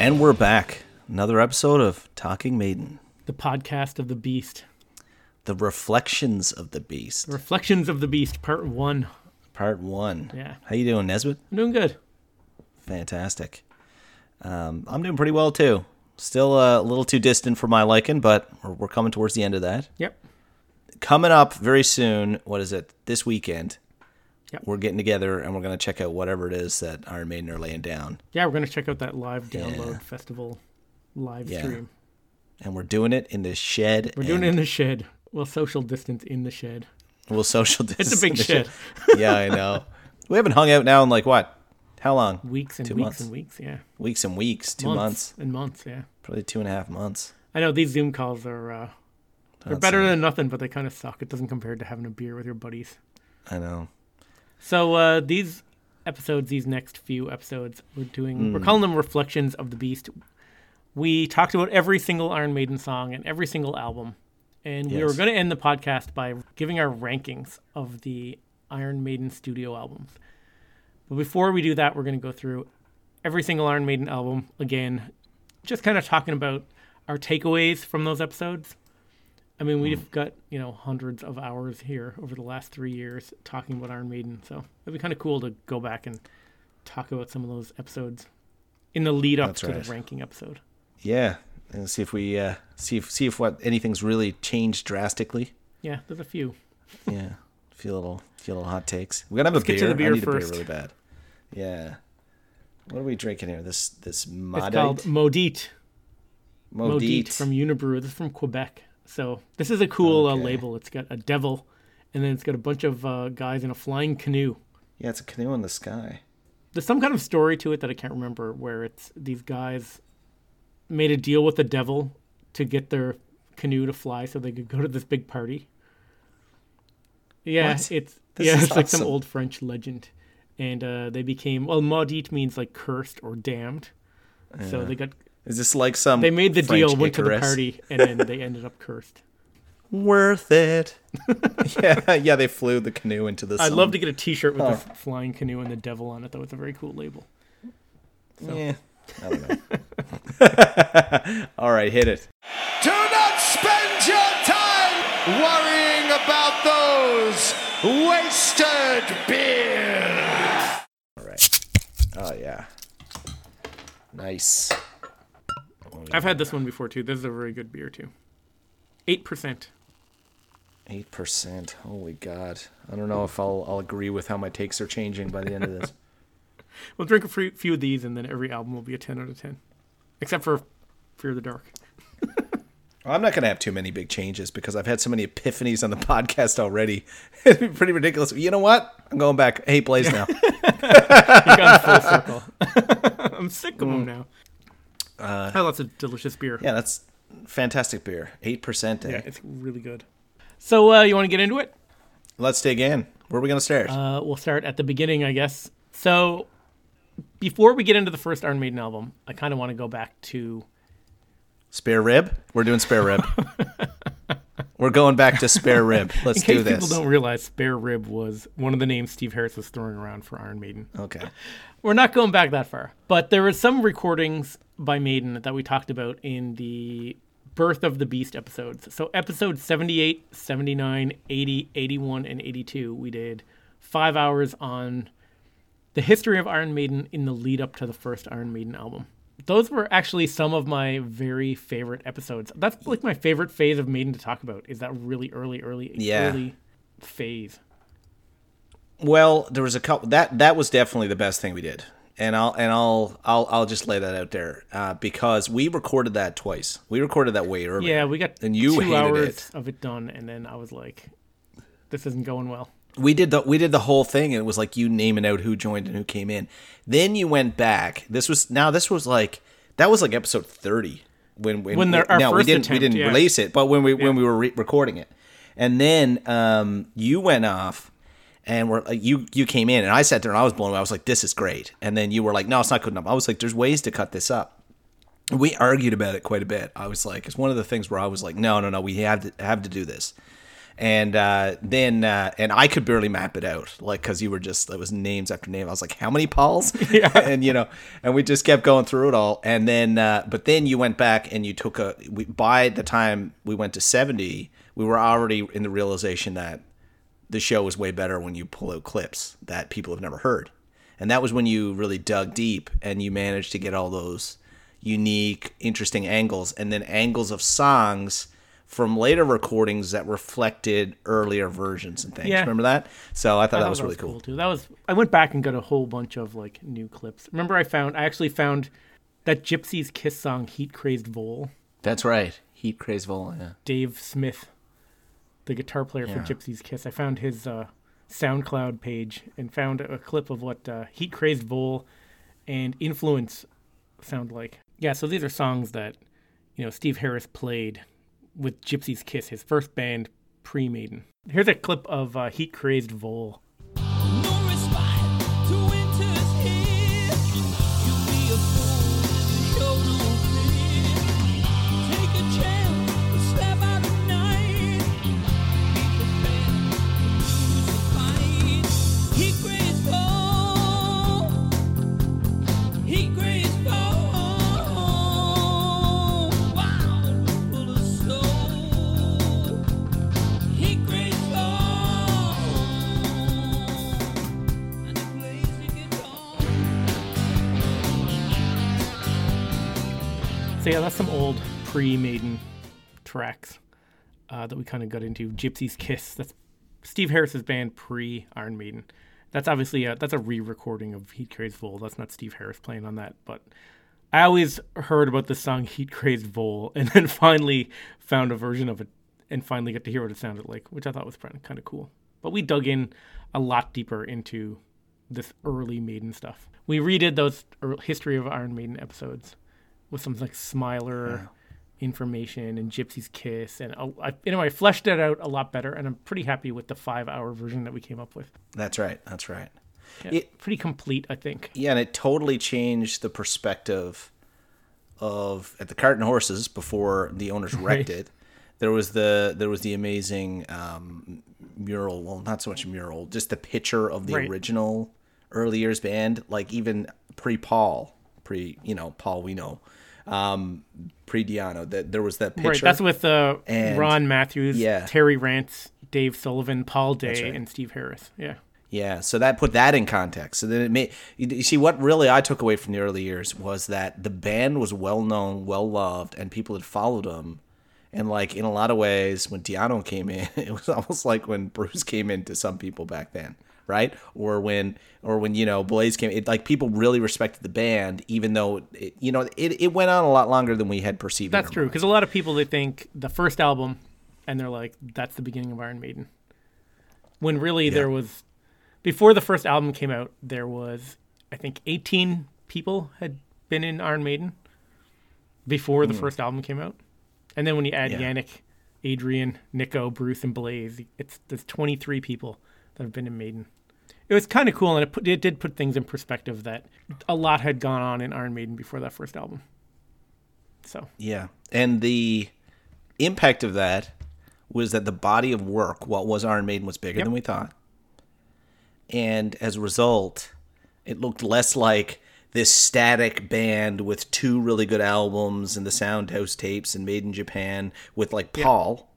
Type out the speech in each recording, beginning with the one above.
And we're back. Another episode of Talking Maiden. The podcast of the Beast. The Reflections of the Beast. Reflections of the Beast, part one. Part one. Yeah. How you doing, Nesbitt? I'm doing good. Fantastic. Um, I'm doing pretty well too. Still uh, a little too distant for my liking, but we're, we're coming towards the end of that. Yep. Coming up very soon. What is it? This weekend. Yep. We're getting together and we're going to check out whatever it is that Iron Maiden are laying down. Yeah, we're gonna check out that live download Yeah. festival live Yeah. stream. And we're doing it in the shed. We're doing it in the shed. Well, social distance in the shed. We'll social distance. It's a big the shed. yeah, I know. We haven't hung out now in like what? How long? Weeks and Two weeks months. and weeks. Yeah. Weeks and weeks. Two months. and months. Yeah. Probably two and a half months. I know these Zoom calls are uh, they're better than nothing, but they kind of suck. It doesn't compare to having a beer with your buddies. I know. So uh, these episodes, these next few episodes, we're doing. Hmm. We're calling them reflections of the beast. We talked about every single Iron Maiden song and every single album, and we were going to end the podcast by giving our rankings of the Iron Maiden studio albums. But before we do that, we're going to go through every single Iron Maiden album again, just kind of talking about our takeaways from those episodes. I mean, we've got you know hundreds of hours here over the last three years talking about Iron Maiden, so it'd be kind of cool to go back and talk about some of those episodes in the lead up That's to right. the ranking episode. Yeah, and see if we uh, see if see if what anything's really changed drastically. Yeah, there's a few. Yeah, feel a little feel a little hot takes. We're gonna have a beer. get to the beer I need a first. beer really bad. Yeah. What are we drinking here? This this It's called Maudit. Maudit Maudite. from Unibroue. This is from Quebec. So this is a cool uh, label. It's got a devil, and then it's got a bunch of uh, guys in a flying canoe. Yeah, it's a canoe in the sky. There's some kind of story to it that I can't remember where it's these guys made a deal with the devil to get their canoe to fly so they could go to this big party. Yeah, What? it's This yeah, it's like some old French legend. And uh, they became well, maudit means like cursed or damned. So they got Is this like some? they made the French deal, went to the party, and then they ended up cursed. Worth it. yeah, yeah. They flew the canoe into the. I'd love to get a T-shirt with Oh. this flying canoe and the devil on it. though, was a very cool label. So- Yeah. I don't know. All right, hit it. Do not spend your time worrying about those wasted beers. All right. Oh yeah. Nice. I've had this one before too. This is a very good beer too. Eight percent. Eight percent. Holy God! I don't know if I'll I'll agree with how my takes are changing by the end of this. We'll drink a few few of these, and then every album will be a ten out of ten, except for Fear the Dark. I'm not gonna have too many big changes because I've had so many epiphanies on the podcast already. It'd be pretty ridiculous. You know what? I'm going back. I hate Blaze now. You got in full circle. I'm sick of them mm. now. I have lots of delicious beer. yeah, that's fantastic beer. Eight percent. Eh? Yeah, it's really good. So uh, you want to get into it? Let's dig in. Where are we gonna start? Uh, we'll start at the beginning, I guess. So, before we get into the first Iron Maiden album, I kind of want to go back to spare rib. We're doing spare rib. We're going back to spare rib. Let's do this. people don't realize, Spare Rib was one of the names Steve Harris was throwing around for Iron Maiden. Okay. We're not going back that far, but there were some recordings by Maiden that we talked about in the Birth of the Beast episodes. So, episode 78, 79, 80, 81, and 82, we did five hours on the history of Iron Maiden in the lead up to the first Iron Maiden album. Those were actually some of my very favorite episodes. That's like my favorite phase of Maiden to talk about. Is that really early, early, Yeah. early phase? Well, there was a couple that that was definitely the best thing we did, and I'll and I'll I'll I'll just lay that out there uh, because we recorded that twice. We recorded that way earlier. Yeah, we got and you two hours it. of it done, and then I was like, "This isn't going well." We did the we did the whole thing, and it was like you naming out who joined and who came in. Then you went back. This was now this was like that was like episode thirty when when, When the- our now we first didn't we didn't yeah. release it, but when we when we were re- recording it, and then um, you went off. And we're like, you you came in and I sat there and I was blown away. I was like, this is great. And then you were like, no, it's not good enough. I was like, there's ways to cut this up. We argued about it quite a bit. I was like, it's one of the things where I was like, no, no, no, we have to have to do this. And uh, then, uh, and I could barely map it out, like, because you were just, it was names after name. I was like, how many Pauls? Yeah. and, you know, and we just kept going through it all. And then, uh, but then you went back and you took a, we, by the time we went to 70, we were already in the realization that the show was way better when you pull out clips that people have never heard. And that was when you really dug deep and you managed to get all those unique, interesting angles and then angles of songs from later recordings that reflected earlier versions and things. Yeah. Remember that? So I thought I that thought was really cool. too. That was I went back and got a whole bunch of like new clips. Remember I found I actually found that Gypsy's Kiss song Heat Crazed Vole. That's right. Heat Crazed Vol, yeah. Dave Smith, the guitar player Yeah. for Gypsy's Kiss. I found his uh, SoundCloud page and found a clip of what uh, Heat Crazed Vole and Influence sound like. Yeah, so these are songs that you know Steve Harris played with Gypsy's Kiss, his first band pre Maiden. Here's a clip of uh, Heat Crazed Vole. So yeah, that's some old pre-Maiden tracks uh, that we kind of got into. Gypsy's Kiss. That's Steve Harris's band pre Iron Maiden. That's obviously a, that's a re-recording of Heat Crazed Vole. That's not Steve Harris playing on that, but I always heard about the song Heat Crazed Vole, and then finally found a version of it, and finally got to hear what it sounded like, which I thought was kind of cool. But we dug in a lot deeper into this early Maiden stuff. We redid those history of Iron Maiden episodes with some like Smiler information and Gypsy's Kiss, and uh, I, anyway, I fleshed it out a lot better, and I'm pretty happy with the five-hour version that we came up with. That's right. That's right. Yeah, It- pretty complete, I think. Yeah, and it totally changed the perspective of at the Cart and Horses before the owners wrecked Right. it. There was the there was the amazing um, mural. Well, not so much mural, just the picture of the Right. original early years band, like even pre Paul, pre you know Paul we know, um, pre Di'Anno. That there was that picture. Right, that's with uh, And- Ron Matthews, yeah. Terry Rance, Dave Sullivan, Paul Day, right. and Steve Harris. Yeah. Yeah, so that put that in context. So then it made you you see what really I took away from the early years was that the band was well known, well loved, and people had followed them. And like in a lot of ways, when Di'Anno came in, it was almost like when Bruce came in to some people back then, right? Or when, or when you know Blaze came, it like people really respected the band, even though it, you know it, it went on a lot longer than we had perceived. That's true because a lot of people they think the first album, and they're like, "That's the beginning of Iron Maiden." When really there was, before the first album came out, there was I think 18 people had been in Iron Maiden before the hmm. first album came out, and then when you add. Yeah. Yannick, Adrian, Nicko, Bruce, and Blaze, it's there's 23 people that have been in Maiden. It was kind of cool, and it, put, it did put things in perspective that a lot had gone on in Iron Maiden before that first album. So Yeah. And the impact of that was that the body of work, what was Iron Maiden, was bigger Yep. than we thought. And as a result, it looked less like this static band with two really good albums and the Soundhouse tapes and Made in Japan with like Paul,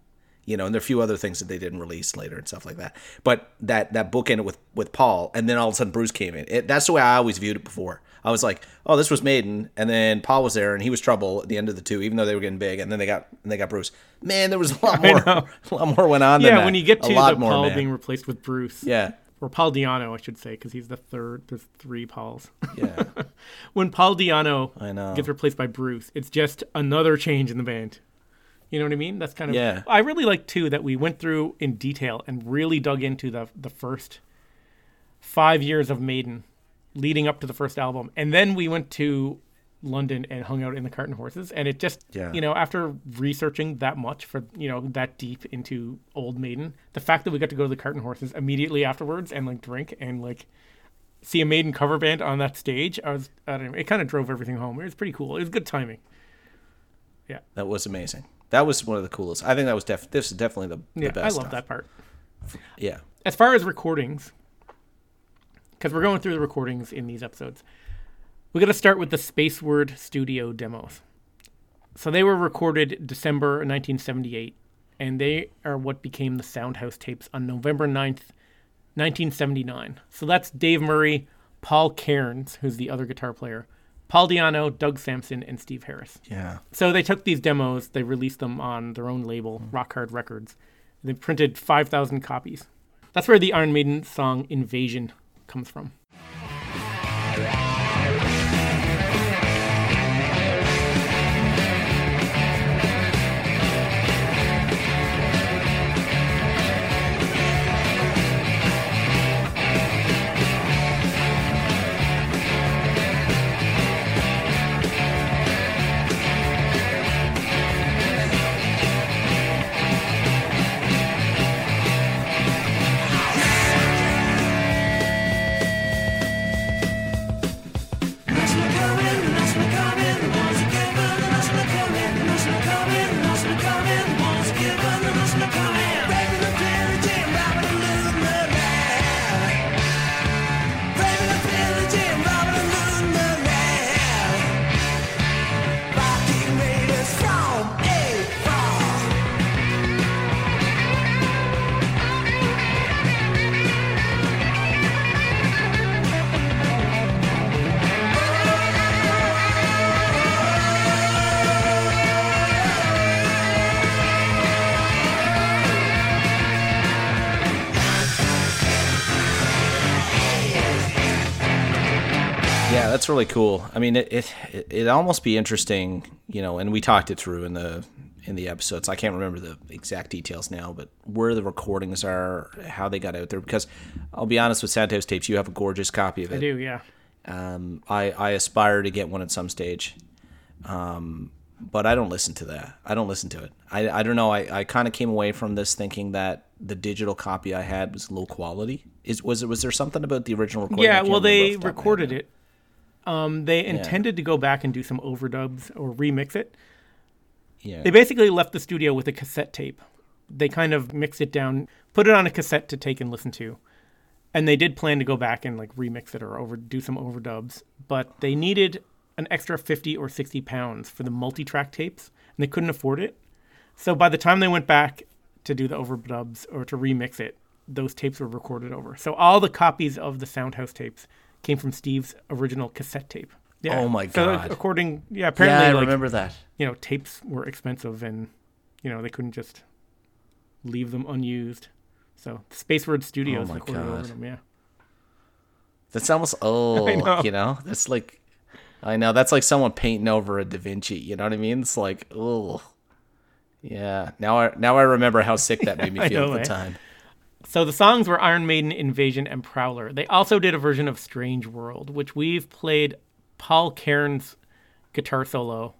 you know, and there are a few other things that they didn't release later and stuff like that. But that that book ended with with Paul, and then all of a sudden Bruce came in. It, that's the way I always viewed it before. I was like, oh, this was Maiden, and then Paul was there, and he was trouble at the end of the two, even though they were getting big, and then they got and they got Bruce. Man, there was a lot more, a lot more went on. than yeah, when you get to the more, Paul man. being replaced with Bruce, yeah, or Paul Di'Anno, I should say, because he's the third. There's three Pauls. yeah, when Paul Di'Anno I know. gets replaced by Bruce, it's just another change in the band. You know what I mean? That's kind of Yeah. I really like too that we went through in detail and really dug into the the first five years of Maiden, leading up to the first album, and then we went to London and hung out in the Cart and Horses, and it just Yeah. you know after researching that much for you know that deep into old Maiden, the fact that we got to go to the Cart and Horses immediately afterwards and like drink and like see a Maiden cover band on that stage, I was I don't know, it kind of drove everything home. It was pretty cool. It was good timing. Yeah. That was amazing. That was one of the coolest. I think that was def. This is definitely the, Yeah, the I love stuff. that part. Yeah. As far as recordings, because we're going through the recordings in these episodes, we got to start with the Spaceward Studio demos. So they were recorded December 1978, and they are what became the Soundhouse tapes on November 9th, 1979. So that's Dave Murray, Paul Cairns, who's the other guitar player, Paul Di'Anno, Doug Sampson, and Steve Harris. Yeah. So they took these demos, they released them on their own label, mm-hmm. Rock Hard Records. They printed 5,000 copies. That's where the Iron Maiden song Invasion comes from. That's really cool. I mean, it it it almost be interesting, you know. And we talked it through in the in the episodes. I can't remember the exact details now, but where the recordings are, how they got out there. Because I'll be honest with Soundhouse tapes, you have a gorgeous copy of it. I do, yeah. Um, I I aspire to get one at some stage, um, but I don't listen to that. I don't listen to it. I I don't know. I, I kind of came away from this thinking that the digital copy I had was low quality. Is was it was there something about the original recording? Yeah, well, they off the top of my head recorded it. Um, they intended to go back and do some overdubs or remix it. Yeah. They basically left the studio with a cassette tape. They kind of mixed it down, put it on a cassette to take and listen to. And they did plan to go back and like remix it or over do some overdubs, but they needed an extra 50 or 60 pounds for the multi-track tapes and they couldn't afford it. So by the time they went back to do the overdubs or to remix it, those tapes were recorded over. So all the copies of the Soundhouse tapes came from Steve's original cassette tape. Yeah. Oh my So God. according, yeah, apparently, yeah, I like, remember that. you know, tapes were expensive and, you know, they couldn't just leave them unused. So Spaceward Studios Oh my recorded over God. them, yeah. That's almost oh, know. you know, that's like, I know that's like someone painting over a Da Vinci. You know what I mean? It's like oh, yeah. Now I now I remember how sick that made me feel know, at the eh? time. So the songs were Iron Maiden, Invasion, and Prowler. They also did a version of Strange World, which we've played Paul Cairns' guitar solo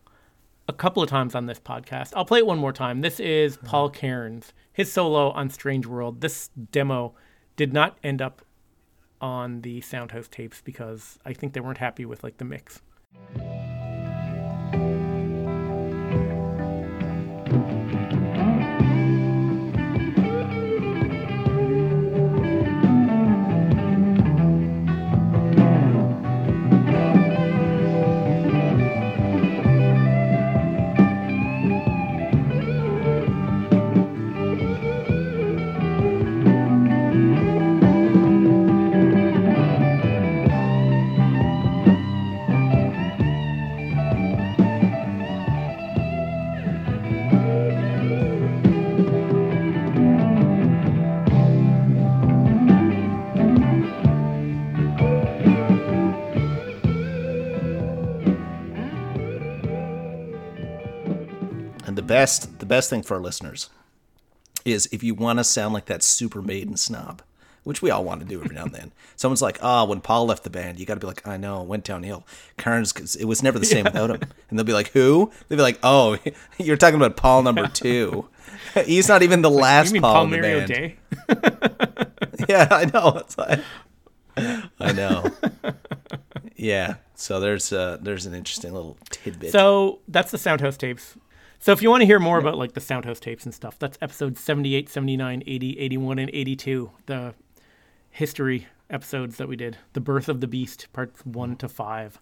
a couple of times on this podcast. I'll play it one more time. This is uh-huh. Paul Cairns, his solo on Strange World. This demo did not end up on the Soundhouse tapes because I think they weren't happy with like the mix. Best the best thing for our listeners is if you want to sound like that super maiden snob, which we all want to do every now and then. Someone's like, "Ah, when Paul left the band, you got to be like, I know, it went downhill. 'cause it was never the same without him." And they'll be like, "Who?" They'll be like, "Oh, you're talking about Paul number two. He's not even the last You mean Paul, Paul in the Mario band." Day? Yeah, I know. It's like, I know. Yeah. So there's uh there's an interesting little tidbit. So that's the Soundhouse tapes. So if you want to hear more about like the Soundhouse tapes and stuff, that's episodes 78, 79, 80, 81, and 82. The history episodes that we did. The Birth of the Beast, parts one to five.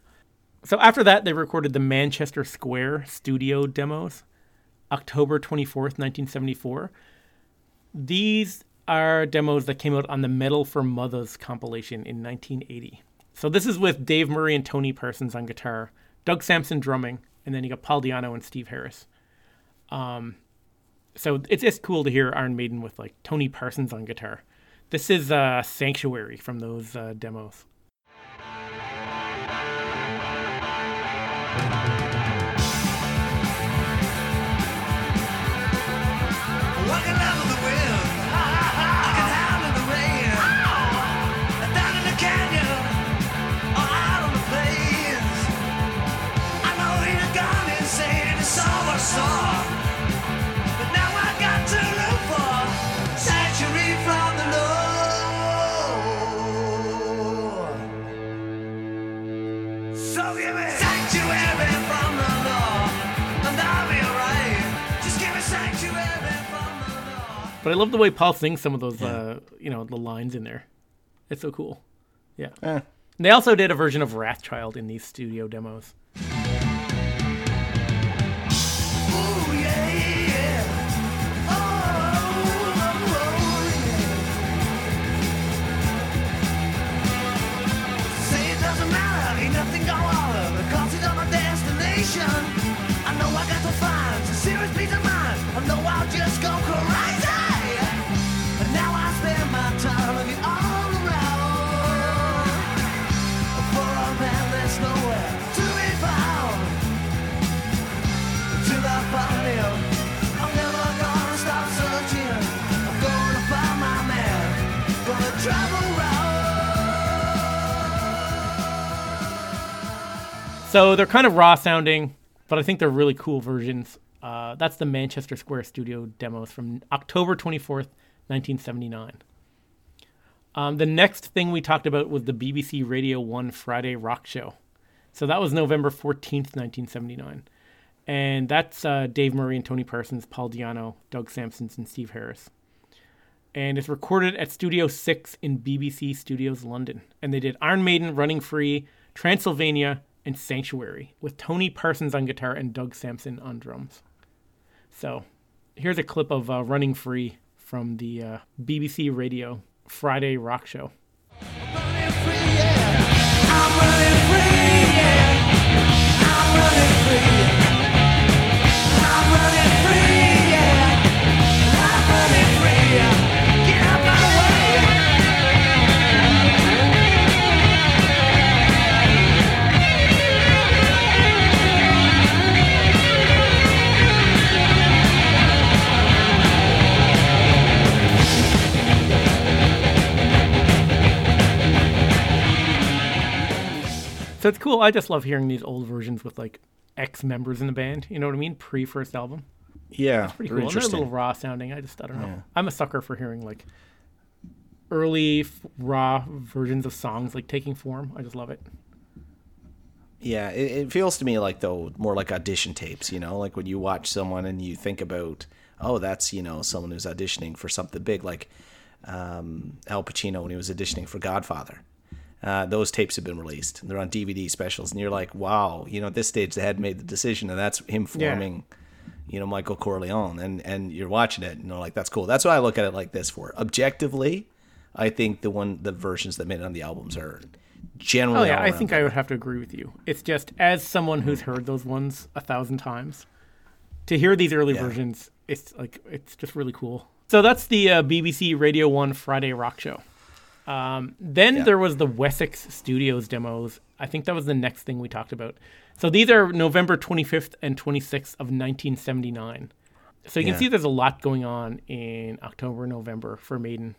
So after that, they recorded the Manchester Square studio demos, October 24th, 1974. These are demos that came out on the Metal for Muthas compilation in 1980. So this is with Dave Murray and Tony Parsons on guitar, Doug Sampson drumming, and then you got Paul Di'Anno and Steve Harris. Um, so it's just cool to hear Iron Maiden with like Tony Parsons on guitar. This is uh, Sanctuary from those uh, demos. But I love the way Paul sings some of those, uh, you know, the lines in there. It's so cool. Yeah. Eh. They also did a version of Wrathchild in these studio demos. So they're kind of raw sounding, but I think they're really cool versions. Uh, that's the Manchester Square Studio demos from October 24th, 1979. Um, the next thing we talked about was the BBC Radio 1 Friday Rock Show. So that was November 14th, 1979. And that's uh, Dave Murray and Tony Parsons, Paul Di'Anno, Doug Sampsons, and Steve Harris. And it's recorded at Studio 6 in BBC Studios London. And they did Iron Maiden, Running Free, Transylvania, and Sanctuary, with Tony Parsons on guitar and Doug Sampson on drums. So here's a clip of uh, Running Free from the uh, BBC Radio Friday Rock Show. I'm running free, yeah. So it's cool. I just love hearing these old versions with like ex members in the band. You know what I mean? Pre first album. Yeah, Pretty very cool. And they're a little raw sounding. I just I don't know. Yeah. I'm a sucker for hearing like early f- raw versions of songs like taking form. I just love it. Yeah, it, it feels to me like though more like audition tapes. You know, like when you watch someone and you think about, oh, that's you know someone who's auditioning for something big, like um, Al Pacino when he was auditioning for Godfather. Uh, those tapes have been released. They're on DVD specials, and you're like, wow, you know, at this stage they had made the decision, and that's him Yeah. forming, you know, Michael Corleone, and and you're watching it, and you're like, that's cool. That's why I look at it like this. For objectively, I think the one the versions that made it on the albums are generally. Oh yeah, I think. I would have to agree with you. It's just as someone who's heard those ones a thousand times, to hear these early Yeah. versions, it's like it's just really cool. So that's the uh, BBC Radio One Friday Rock Show. Um, then Yeah. there was the Wessex Studios demos. I think that was the next thing we talked about. So these are November 25th and 26th of 1979. So you can see there's a lot going on in October, November for Maiden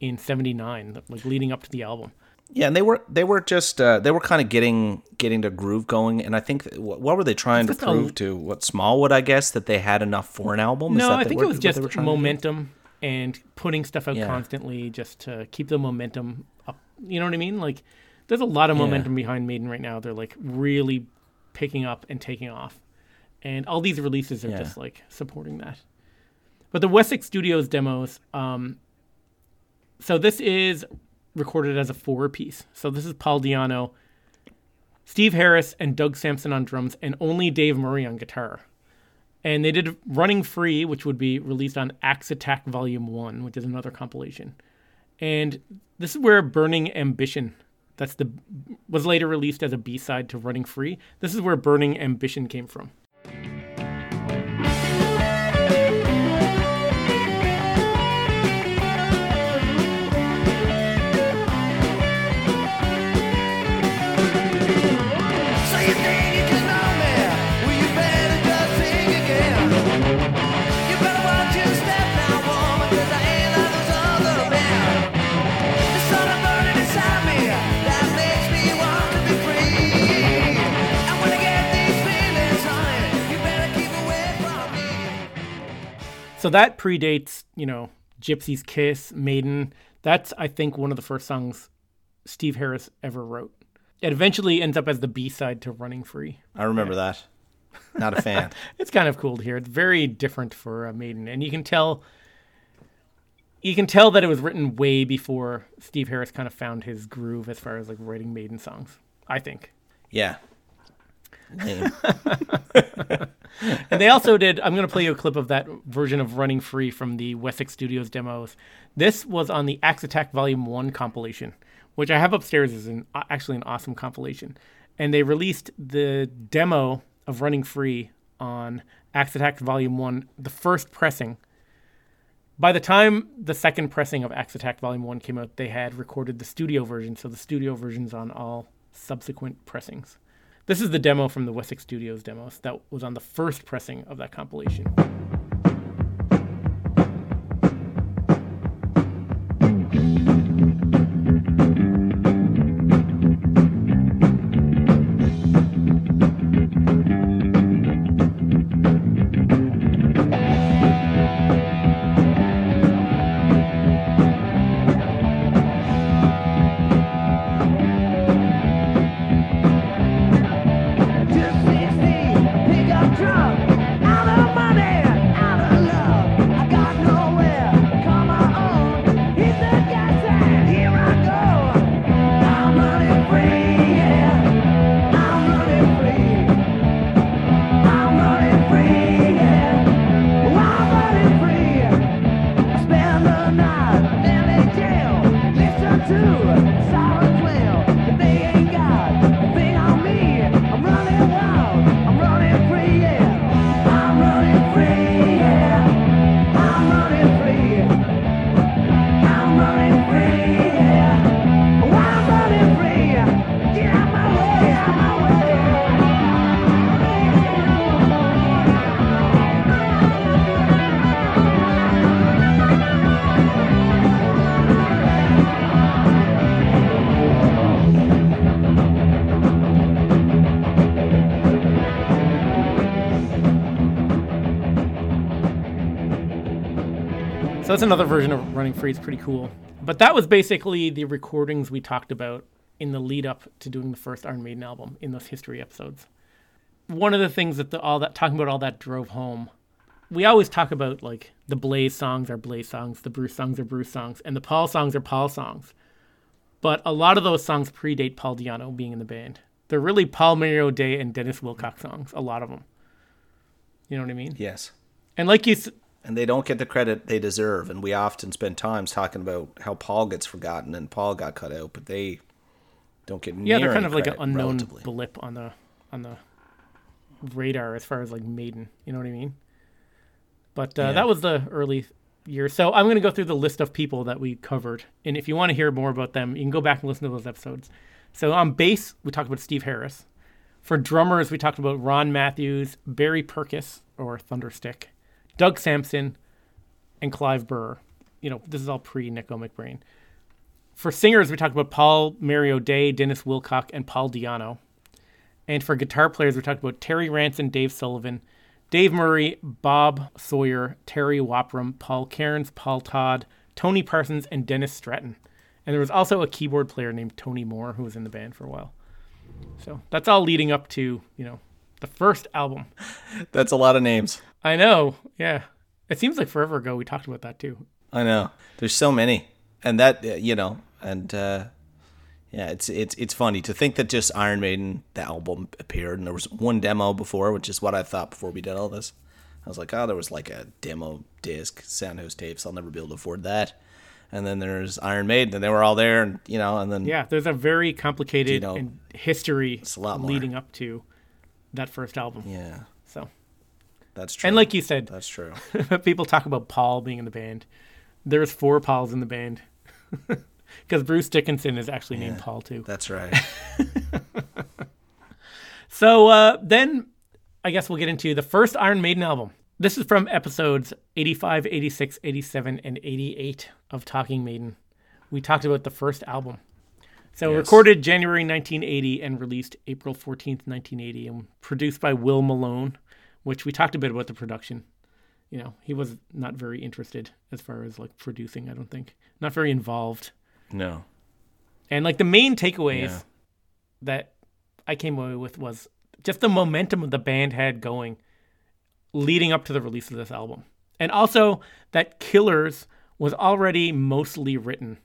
in 79, like leading up to the album. Yeah, and they were they were just uh, they were kind of getting getting the groove going, and I think what, what were they trying to just a- prove to what Smallwood? I guess that they had enough for an album. Is No, that I think it was just were trying to momentum and putting stuff out Yeah. constantly just to keep the momentum up. You know what I mean? Like, there's a lot of Yeah. momentum behind Maiden right now. They're like really picking up and taking off. and all these releases are Yeah. just like supporting that. But the Wessex Studios demos, um, so this is recorded as a four piece. So this is Paul Di'Anno, Steve Harris, and Doug Sampson on drums, and only Dave Murray on guitar. And they did Running Free, which would be released on Axe Attack Volume 1, which is another compilation. And this is where Burning Ambition, that's the was later released as a B-side to Running Free. This is where Burning Ambition came from. So that predates, you know, Gypsy's Kiss, Maiden. That's I think one of the first songs Steve Harris ever wrote. It eventually ends up as the B-side to Running Free. I remember that. Not a fan. It's kind of cool to hear. It's very different for uh, Maiden, and you can tell. You can tell that it was written way before Steve Harris kind of found his groove as far as like writing Maiden songs. I think. Yeah. And they also did. I'm going to play you a clip of that version of Running Free from the Wessex Studios demos. This was on the Axe Attack Volume One compilation, which I have upstairs. is an actually an awesome compilation, and they released the demo of Running Free on Axe Attack Volume One, the first pressing. By the time the second pressing of Axe Attack Volume One came out, they had recorded the studio version, so the studio version's on all subsequent pressings. This is the demo from the Wessex Studios demos that was on the first pressing of that compilation. That's another version of Running Free. It's pretty cool. But that was basically the recordings we talked about in the lead up to doing the first Iron Maiden album in those history episodes. One of the things that the, all that talking about all that drove home. We always talk about like the Blaze songs are Blaze songs, the Bruce songs are Bruce songs, and the Paul songs are Paul songs. But a lot of those songs predate Paul Di'Anno being in the band. They're really Paul Mario Day and Dennis Wilcock songs. A lot of them. You know what I mean? yes. And like you, And they don't get the credit they deserve. And we often spend times talking about how Paul gets forgotten and Paul got cut out, but they don't get yeah, they're kind of like an unknown relatively. blip on the on the radar as far as like Maiden. You know what I mean? But uh, Yeah. that was the early years. So I'm going to go through the list of people that we covered, and if you want to hear more about them, you can go back and listen to those episodes. So on bass, we talked about Steve Harris. For drummers, we talked about Ron Matthews, Barry Purkis or Thunderstick, Doug Sampson, and Clive Burr. You know, this is all pre Nicko McBrain. For singers, we talked about Paul Mario Day, Dennis Wilcock, and Paul Di'Anno. And for guitar players, we talked about Terry Ranson, Dave Sullivan, Dave Murray, Bob Sawyer, Terry Wapram, Paul Cairns, Paul Todd, Tony Parsons, and Dennis Stratton. And there was also a keyboard player named Tony Moore who was in the band for a while. So that's all leading up to, you know, The first album. That's a lot of names. I know. Yeah. It seems like forever ago we talked about that too. I know. There's so many, and that uh, you know, and uh, yeah, it's it's it's funny to think that just Iron Maiden the album appeared, and there was one demo before, which is what I thought before we did all this. I was like, oh, there was like a demo disc, Soundhouse tapes. I'll never be able to afford that. And then there's Iron Maiden, and they were all there, and you know, and then Yeah, there's a very complicated You know, history leading up to that first album. yeah, that's true. and like you said, that's true. people talk about Paul being in the band. There's four Pauls in the band. Because Bruce Dickinson is actually named Paul too. That's right. So uh, then I guess we'll get into the first Iron Maiden album. This is from episodes 85, 86, 87, and 88 of Talking Maiden. We talked about the first album. So Yes. recorded January 1980 and released April 14th, 1980, and produced by Will Malone, which we talked a bit about the production. You know, he was not very interested as far as like producing, I don't think. Not very involved. No. And like the main takeaways Yeah. that I came away with was just the momentum the band had going leading up to the release of this album. And also that Killers was already mostly written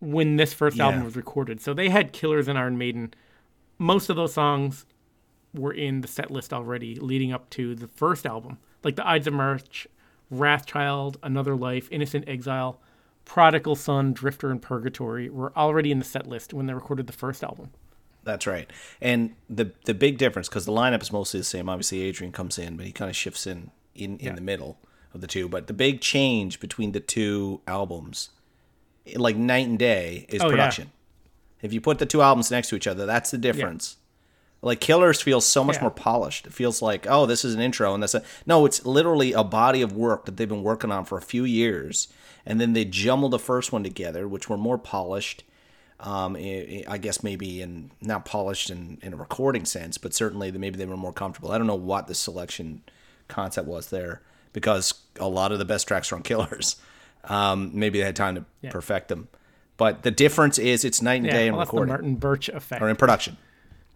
when this first album was recorded. So they had Killers and Iron Maiden. Most of those songs were in the set list already leading up to the first album. Like the Ides of March, Wrathchild, Another Life, Innocent Exile, Prodigal Son, Drifter, and Purgatory were already in the set list when they recorded the first album. That's right. And the the big difference because the lineup is mostly the same. Obviously, Adrian comes in, but he kind of shifts in in, in Yeah. the middle of the two. But the big change between the two albums, like night and day, is Oh, yeah. production. If you put the two albums next to each other, that's the difference. Like Killers feels so much Yeah. more polished. It feels like, oh, this is an intro, and that's a no. It's literally a body of work that they've been working on for a few years, and then they jumble the first one together, which were more polished. Um, I guess maybe in not polished in, in a recording sense, but certainly that maybe they were more comfortable. I don't know what the selection concept was there because a lot of the best tracks are on Killers. Um, maybe they had time to perfect them, but the difference is it's night and Yeah, day in well, recording Martin Birch effect. or in production.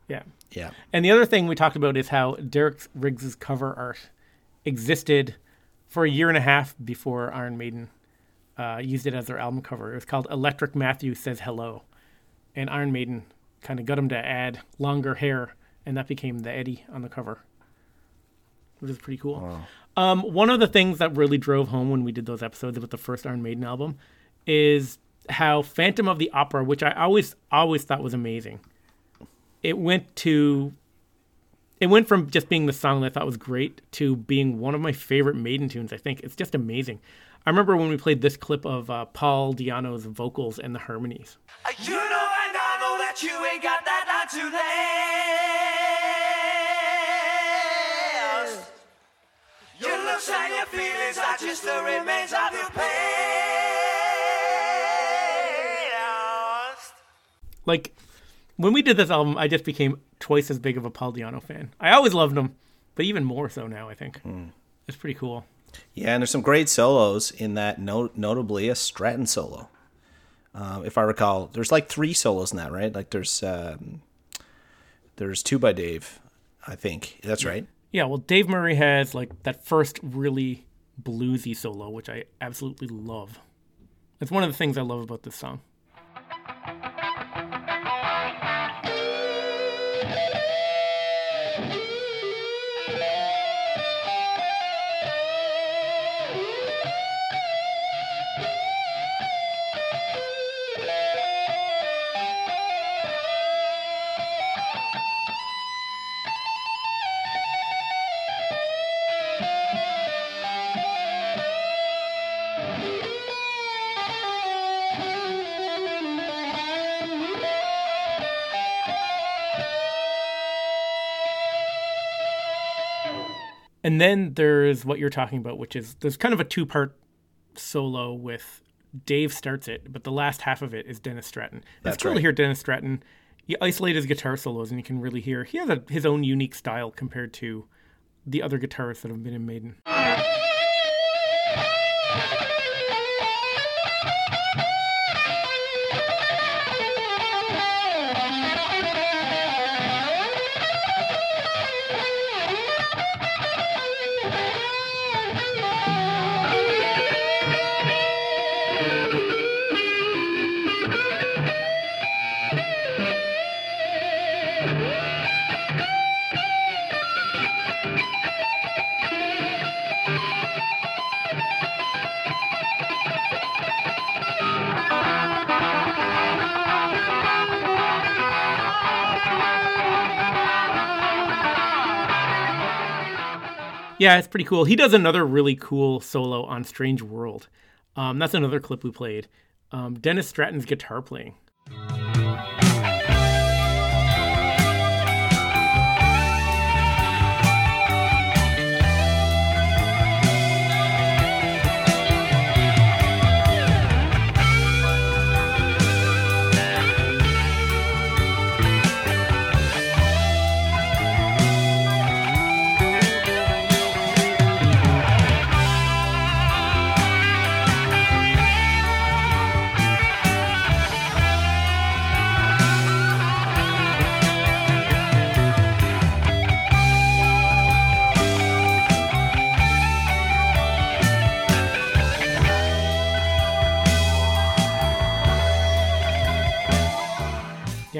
Yeah. Yeah. And the other thing we talked about is how Derek Riggs's cover art existed for a year and a half before Iron Maiden uh, used it as their album cover. It was called Electric Matthew Says Hello. And Iron Maiden kind of got him to add longer hair, and that became the Eddie on the cover, which is pretty cool. Um, one of the things that really drove home when we did those episodes about the first Iron Maiden album is how Phantom of the Opera, which I always always thought was amazing, it went to it went from just being the song that I thought was great to being one of my favorite Maiden tunes. I think it's just amazing. I remember when we played this clip of uh, Paul Di'Anno's vocals and the harmonies. You know and I know that you ain't got that line to last. Your looks and your feelings are just the remains of your past. Like when we did this album, I just became twice as big of a Paul Di'Anno fan. I always loved him, but even more so now. I think it's pretty cool. Yeah, and there's some great solos in that, no- notably a Stratton solo. Um, if I recall, there's like three solos in that, right? Like there's um, there's two by Dave, I think. That's right. Yeah, well, Dave Murray has like that first really bluesy solo, which I absolutely love. It's one of the things I love about this song. And then there's what you're talking about, which is there's kind of a two part solo with Dave starts it, but the last half of it is Dennis Stratton. That's it's cool to hear Dennis Stratton. You isolate his guitar solos, and you can really hear he has a, his own unique style compared to the other guitarists that have been in Maiden. Yeah, it's pretty cool. He does another really cool solo on Strange World. Um, that's another clip we played. Um, Dennis Stratton's guitar playing.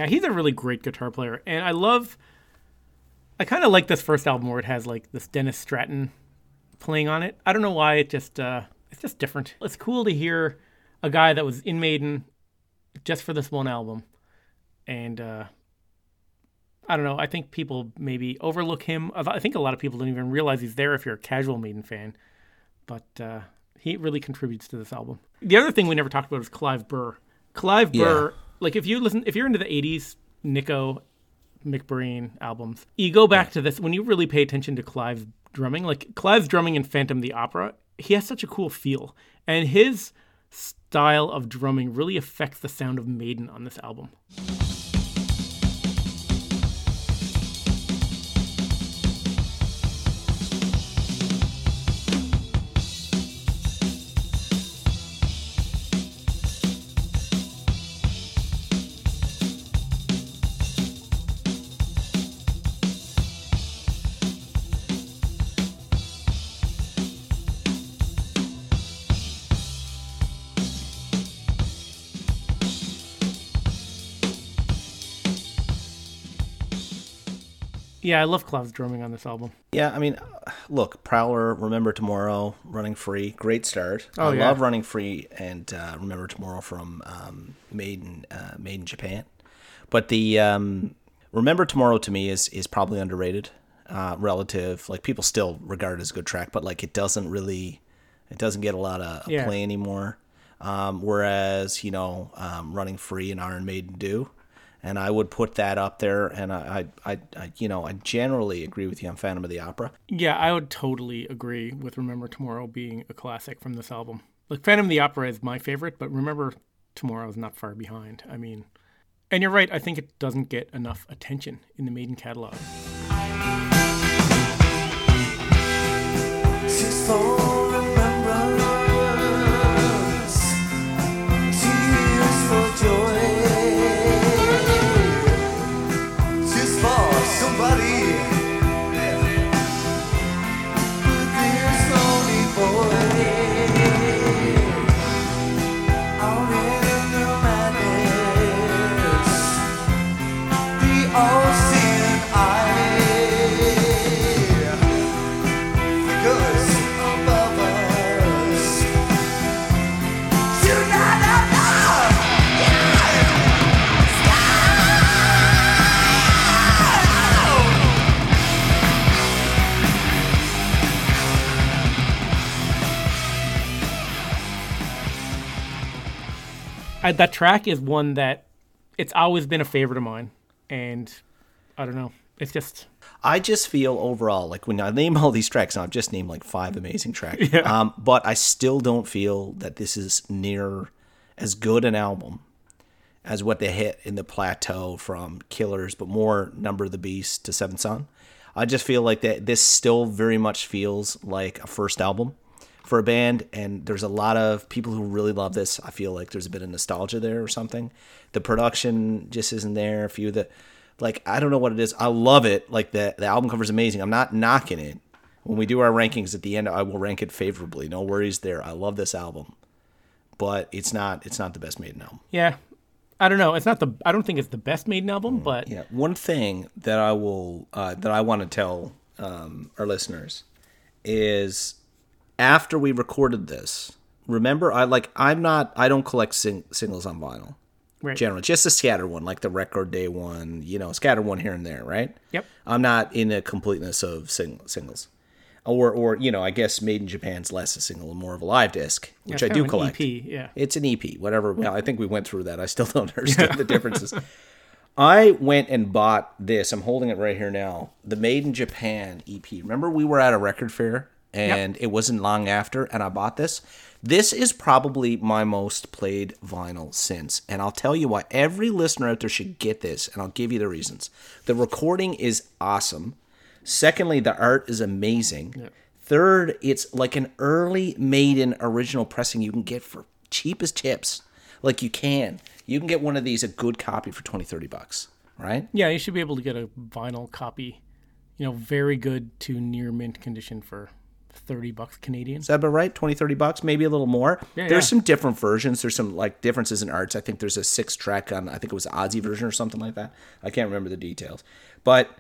Yeah, he's a really great guitar player, and I love. I kind of like this first album where it has like this Dennis Stratton playing on it. I don't know why it just uh, it's just different. It's cool to hear a guy that was in Maiden just for this one album, and uh, I don't know. I think people maybe overlook him. I think a lot of people don't even realize he's there if you're a casual Maiden fan, but uh, he really contributes to this album. The other thing we never talked about is Clive Burr. Clive Burr, like if you listen, if you're into the '80s Nicko McBrain albums, you go back to this when you really pay attention to Clive's drumming. Like Clive's drumming in Phantom the Opera, he has such a cool feel, and his style of drumming really affects the sound of Maiden on this album. Yeah, I love Clive's drumming on this album. Yeah, I mean, look, Prowler, Remember Tomorrow, Running Free, great start. Oh, I yeah. love Running Free and uh, Remember Tomorrow from um, Made in uh, Made in Japan. But the um, Remember Tomorrow to me is is probably underrated, uh, relative. Like people still regard it as a good track, but like it doesn't really, it doesn't get a lot of Yeah. play anymore. Um, whereas you know, um, Running Free and Iron Maiden do. And I would put that up there, and I, I, I, I, you know, I generally agree with you on Phantom of the Opera. Yeah, I would totally agree with Remember Tomorrow being a classic from this album. Like Phantom of the Opera is my favorite, but Remember Tomorrow is not far behind. I mean, and you're right, I think it doesn't get enough attention in the Maiden catalog. Just for I, that track is one that it's always been a favorite of mine, and I don't know, it's just I just feel overall like when I name all these tracks, and I've just named like five amazing tracks. Um, but I still don't feel that this is near as good an album as what they hit in the plateau from Killers, but more Number of the Beast to Seventh Son. I just feel like that this still very much feels like a first album for a band, and there's a lot of people who really love this. I feel like there's a bit of nostalgia there or something. The production just isn't there. A few of the like I don't know what it is. I love it. Like the the album cover is amazing. I'm not knocking it. When we do our rankings at the end, I will rank it favorably. No worries there. I love this album, but it's not it's not the best Maiden album. yeah. I don't know. It's not the. I don't think it's the best Maiden album, but Yeah, one thing that I will uh, that I want to tell um, our listeners is after we recorded this. Remember, I like I'm not I don't collect sing- singles on vinyl. right. Generally, just a scatter one, like the record day one, you know, scatter one here and there, right? Yep. I'm not in a completeness of sing- singles. or or you know, I guess Made in Japan's less a single and more of a live disc, which Yeah, I do kind of an collect. EP, yeah. It's an EP, whatever. Well, I think we went through that. I still don't understand the differences. I went and bought this. I'm holding it right here now. The Made in Japan EP. Remember we were at a record fair and it wasn't long after and I bought this. This is probably my most played vinyl since. And I'll tell you why every listener out there should get this and I'll give you the reasons. The recording is awesome. Secondly, the art is amazing. Third, it's like an early maiden original pressing you can get for cheap as chips. Like you can. You can get one of these a good copy for 20, 30 bucks, right? Yeah, you should be able to get a vinyl copy, you know, very good to near mint condition for 30 bucks Canadian. Is that about right? 20, 30 bucks, maybe a little more. Yeah, there's yeah. some different versions. There's some like differences in arts. I think there's a six track on, I think it was Aussie version or something like that. I can't remember the details. But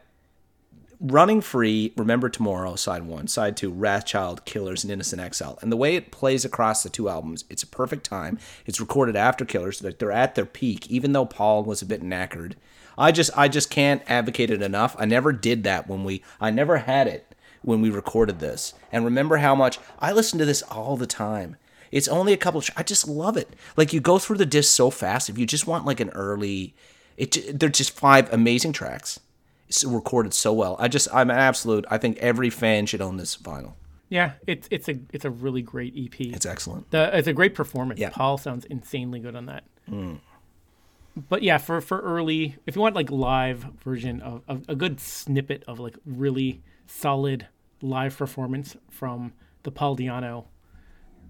running free, Remember Tomorrow, side one, side two, Wrathchild, Killers, and Innocent Exile. And the way it plays across the two albums, it's a perfect time. It's recorded after Killers, that they're at their peak, even though Paul was a bit knackered. I just I just can't advocate it enough. I never did that when we I never had it when we recorded this. And remember how much I listen to this all the time. It's only a couple. Of, I just love it. Like you go through the disc so fast. If you just want like an early, it they're just five amazing tracks. It's recorded so well. I just I'm an absolute. I think every fan should own this vinyl. Yeah, it's it's a it's a really great EP. It's excellent. The, it's a great performance. Yeah. Paul sounds insanely good on that. Hmm. But yeah, for for early, if you want like live version of, of a good snippet of like really solid live performance from the Paul Di'Anno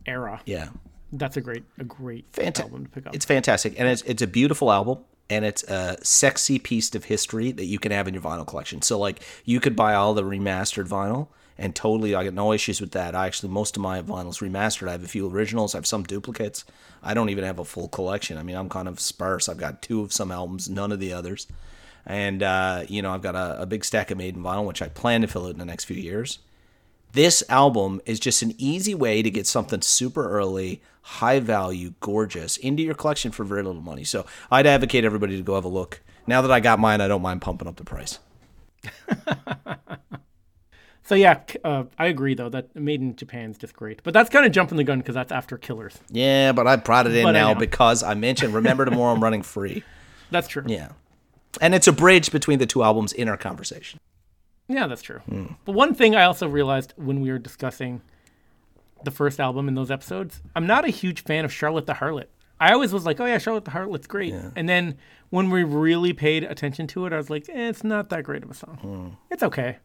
era, Yeah, that's a great a great Fanta- album to pick up. it's fantastic, and it's it's a beautiful album, and it's a sexy piece of history that you can have in your vinyl collection. So like you could buy all the remastered vinyl, and totally I got no issues with that. I actually most of my vinyls remastered. I have a few originals. I have some duplicates. I don't even have a full collection. I mean, I'm kind of sparse. I've got two of some albums, none of the others, and uh, you know I've got a, a big stack of Maiden vinyl, which I plan to fill out in the next few years. This album is just an easy way to get something super early, high value, gorgeous into your collection for very little money. So I'd advocate everybody to go have a look. Now that I got mine, I don't mind pumping up the price. So yeah, uh, I agree though that Made in Japan's just great. But that's kind of jumping the gun because that's after Killers. Yeah, but I brought it in But now know. because I mentioned Remember Tomorrow I'm running free. That's true. Yeah. And it's a bridge between the two albums in our conversation. Yeah, that's true. Hmm. But one thing I also realized when we were discussing the first album in those episodes, I'm not a huge fan of Charlotte the Harlot. I always was like, oh yeah, Charlotte the Harlot's great. And then when we really paid attention to it, I was like, eh, it's not that great of a song. Hmm. It's okay.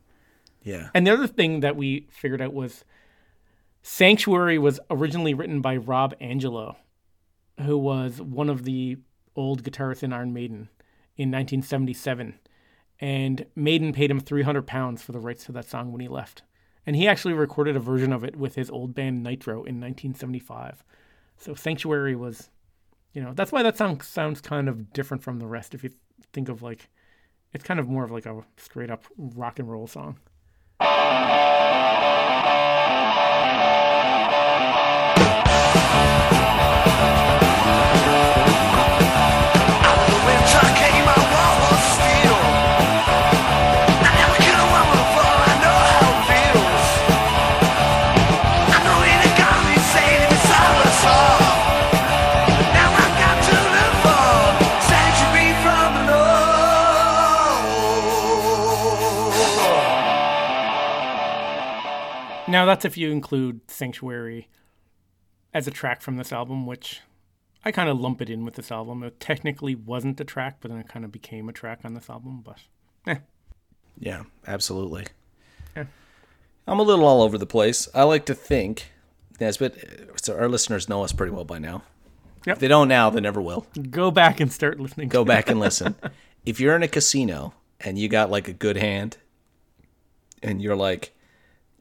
Yeah. And the other thing that we figured out was Sanctuary was originally written by Rob Angelo, who was one of the old guitarists in Iron Maiden in 1977. And Maiden paid him 300 pounds for the rights to that song when he left. And he actually recorded a version of it with his old band Nitro in 1975. So Sanctuary was, you know, that's why that song sounds kind of different from the rest. If you think of like, it's kind of more of like a straight up rock and roll song. Now that's if you include Sanctuary as a track from this album, which I kind of lump it in with this album. It technically wasn't a track, but then it kind of became a track on this album. But eh, Yeah, absolutely. Yeah. I'm a little all over the place. I like to think, Nesbitt, so our listeners know us pretty well by now. Yep. If they don't now, they never will. go back and start listening. Go back and listen. if you're in a casino and you got like a good hand and you're like,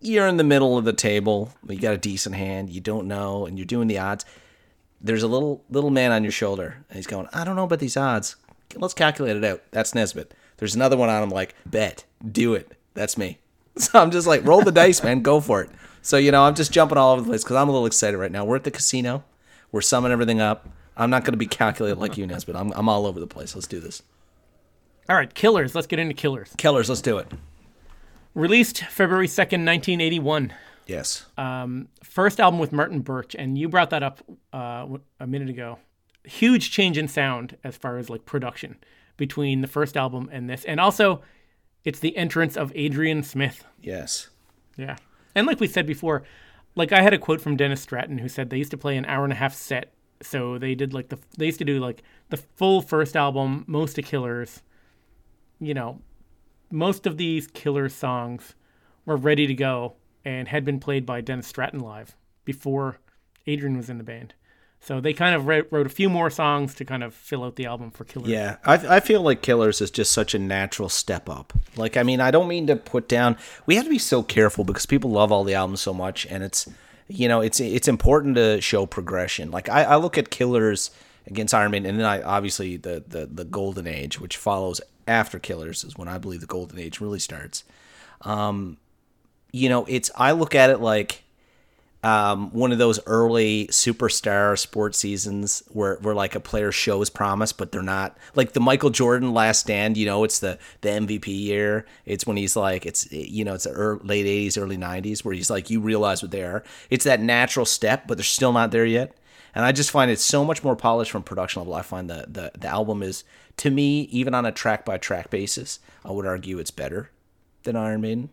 you're in the middle of the table, you got a decent hand, you don't know, and you're doing the odds. There's a little little man on your shoulder, and he's going, I don't know about these odds. Let's calculate it out. That's Nesbitt. There's another one on him, like, bet, do it. That's me. So I'm just like, roll the dice, man, go for it. So, you know, I'm just jumping all over the place because I'm a little excited right now. We're at the casino, we're summing everything up. I'm not going to be calculated like you, Nesbitt. I'm, I'm all over the place. Let's do this. All right, Killers. Let's get into Killers. Killers, let's do it. Released February 2nd, 1981. Yes. First album with Martin Birch, and you brought that up uh, a minute ago. Huge change in sound as far as like production between the first album and this. And also, it's the entrance of Adrian Smith. yes. Yeah. And like we said before, like I had a quote from Dennis Stratton who said they used to play an hour and a half set. So they did like the they used to do like the full first album, most of Killers. You know, most of these killer songs were ready to go and had been played by Dennis Stratton live before Adrian was in the band. So they kind of wrote, wrote a few more songs to kind of fill out the album for Killers. Yeah, I, I feel like Killers is just such a natural step up. Like, I mean, I don't mean to put down. We have to be so careful because people love all the albums so much, and it's, you know, it's it's important to show progression. Like, I, I look at Killers against Iron Maiden, and then I obviously the the the Golden Age, which follows after Killers, is when I believe the Golden Age really starts. Um, you know, it's I look at it like um, one of those early superstar sports seasons where, where like a player shows promise, but they're not like the Michael Jordan last stand, you know, it's the, the MVP year. It's when he's like, it's, you know, it's the ear late eighties, early nineties where he's like, you realize what they are. It's that natural step, but they're still not there yet. And I just find it so much more polished from production level. I find the, the, the album is to me, even on a track by track basis, I would argue it's better than Iron Maiden.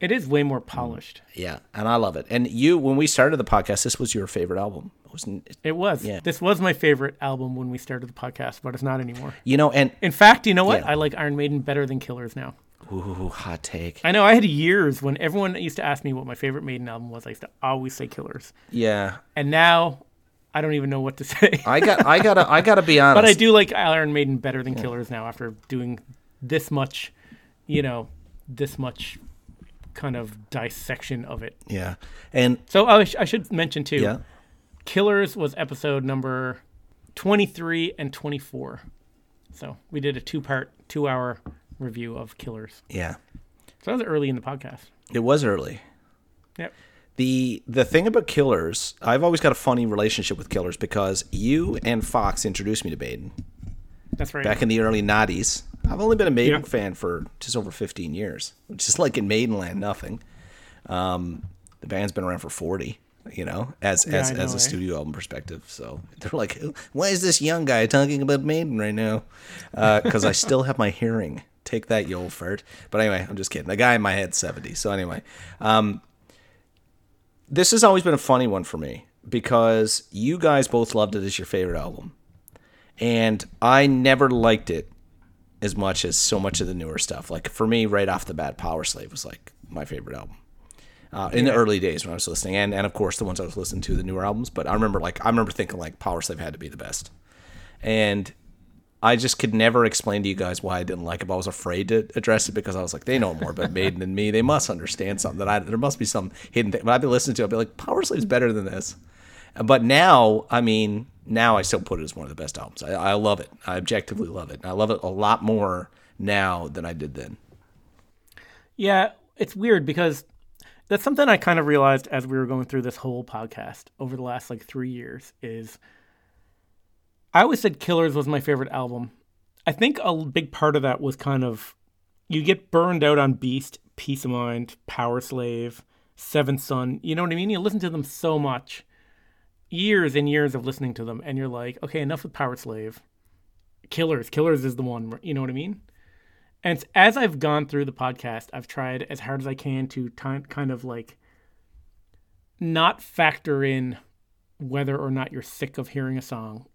It is way more polished. Mm. Yeah, and I love it. And you, when we started the podcast, this was your favorite album, wasn't it? It was. Yeah. This was my favorite album when we started the podcast, but it's not anymore. You know, and In fact, you know what? Yeah. I like Iron Maiden better than Killers now. ooh, hot take. I know I had years when everyone used to ask me what my favorite Maiden album was. I used to always say Killers, Yeah, and now I don't even know what to say. I got, I gotta, I gotta be honest. but I do like Iron Maiden better than Killers now after doing this much, you know, this much kind of dissection of it. Yeah, and So oh, I, sh- I should mention too. yeah, Killers was episode number 23 and 24. So we did a two part, two hour review of Killers. yeah, So that was early in the podcast. it was early. Yep. The the thing about Killers, I've always got a funny relationship with Killers because you and Fox introduced me to Maiden That's right. back in the early '90s. I've only been a Maiden Yeah. fan for just over 15 years, which is like in Maidenland nothing. Um, the band's been around for 40, you know, as as, know, as a eh? studio album perspective. So they're like, why is this young guy talking about Maiden right now? Because I still have my hearing. Take that, you old fart. But anyway, I'm just kidding. The guy in my head's 70. So anyway, um, this has always been a funny one for me because you guys both loved it as your favorite album. And I never liked it as much as so much of the newer stuff. Like for me, right off the bat, Powerslave was like my favorite album. Uh, in the early days when I was listening, and, and of course the ones I was listening to, the newer albums. But I remember like I remember thinking like Powerslave had to be the best, and I just could never explain to you guys why I didn't like it. But I was afraid to address it because I was like, they know more about Maiden than me. They must understand something that I there must be some hidden thing. But I'd be listening to, it, I'd be like, Powerslave's better than this. But now, I mean, now I still put it as one of the best albums. I, I love it. I objectively love it. I love it a lot more now than I did then. Yeah, it's weird because that's something I kind of realized as we were going through this whole podcast over the last like three years is I always said Killers was my favorite album. I think a big part of that was kind of you get burned out on Beast, Piece of Mind, Powerslave, Seventh Son. You know what I mean? You listen to them so much, years and years of listening to them, and you're like, okay, enough with Powerslave. Killers, Killers is the one. You know what I mean? And as I've gone through the podcast, I've tried as hard as I can to ti- kind of like not factor in whether or not you're sick of hearing a song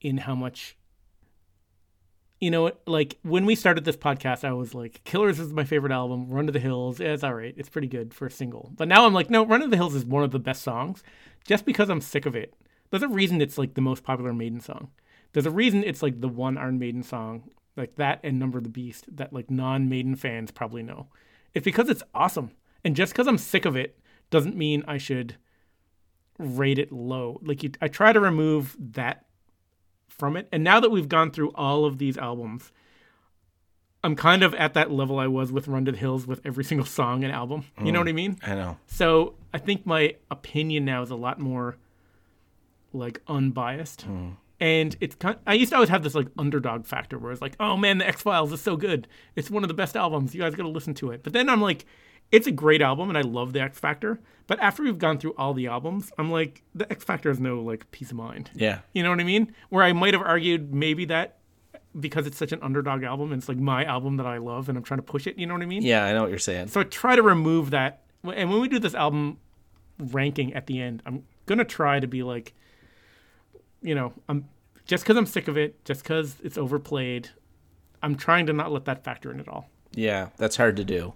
in how much you know like when we started this podcast i was like killers is my favorite album run to the hills yeah, it's all right it's pretty good for a single. But now i'm like no run to the hills is one of the best songs just because i'm sick of it. There's a reason it's like the most popular maiden song. There's a reason it's like the one iron maiden song like that and number of the beast that like non-maiden fans probably know. It's because it's awesome and just because i'm sick of it doesn't mean i should rate it low. Like you, i try to remove that from it. And now that we've gone through all of these albums, I'm kind of at that level I was with Run to the Hills with every single song and album. You know what I hmm. mean? I know. So I think my opinion now is a lot more like unbiased. Hmm. And it's kind. I used to always have this like underdog factor where it's like, oh man, the X Files is so good. It's one of the best albums. You guys got to listen to it. But then I'm like, it's a great album, and I love the X Factor. But after we've gone through all the albums, I'm like, the X Factor has no like peace of mind. Yeah. You know what I mean? Where I might have argued maybe that because it's such an underdog album and it's like my album that I love and I'm trying to push it. You know what I mean? Yeah, I know what you're saying. So I try to remove that. And when we do this album ranking at the end, I'm gonna try to be like, you know, I'm just because I'm sick of it, just because it's overplayed. I'm trying to not let that factor in at all. Yeah, that's hard to do.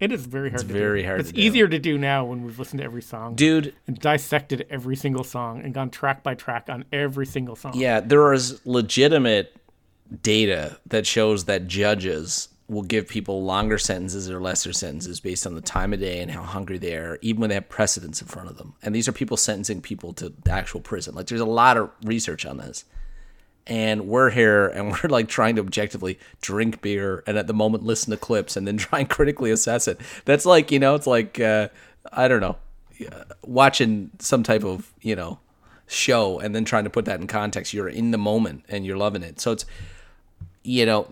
It is very hard. to very do. hard It's to do. easier to do now when we've listened to every song Dude, and dissected every single song and gone track by track on every single song. yeah, there is legitimate data that shows that judges will give people longer sentences or lesser sentences based on the time of day and how hungry they are, even when they have precedents in front of them. And these are people sentencing people to actual prison. Like, there's a lot of research on this. And we're here and we're like trying to objectively drink beer and at the moment listen to clips and then try and critically assess it. That's like, you know, it's like, uh, I don't know, uh, watching some type of, you know, show and then trying to put that in context. You're in the moment and you're loving it. So it's, you know,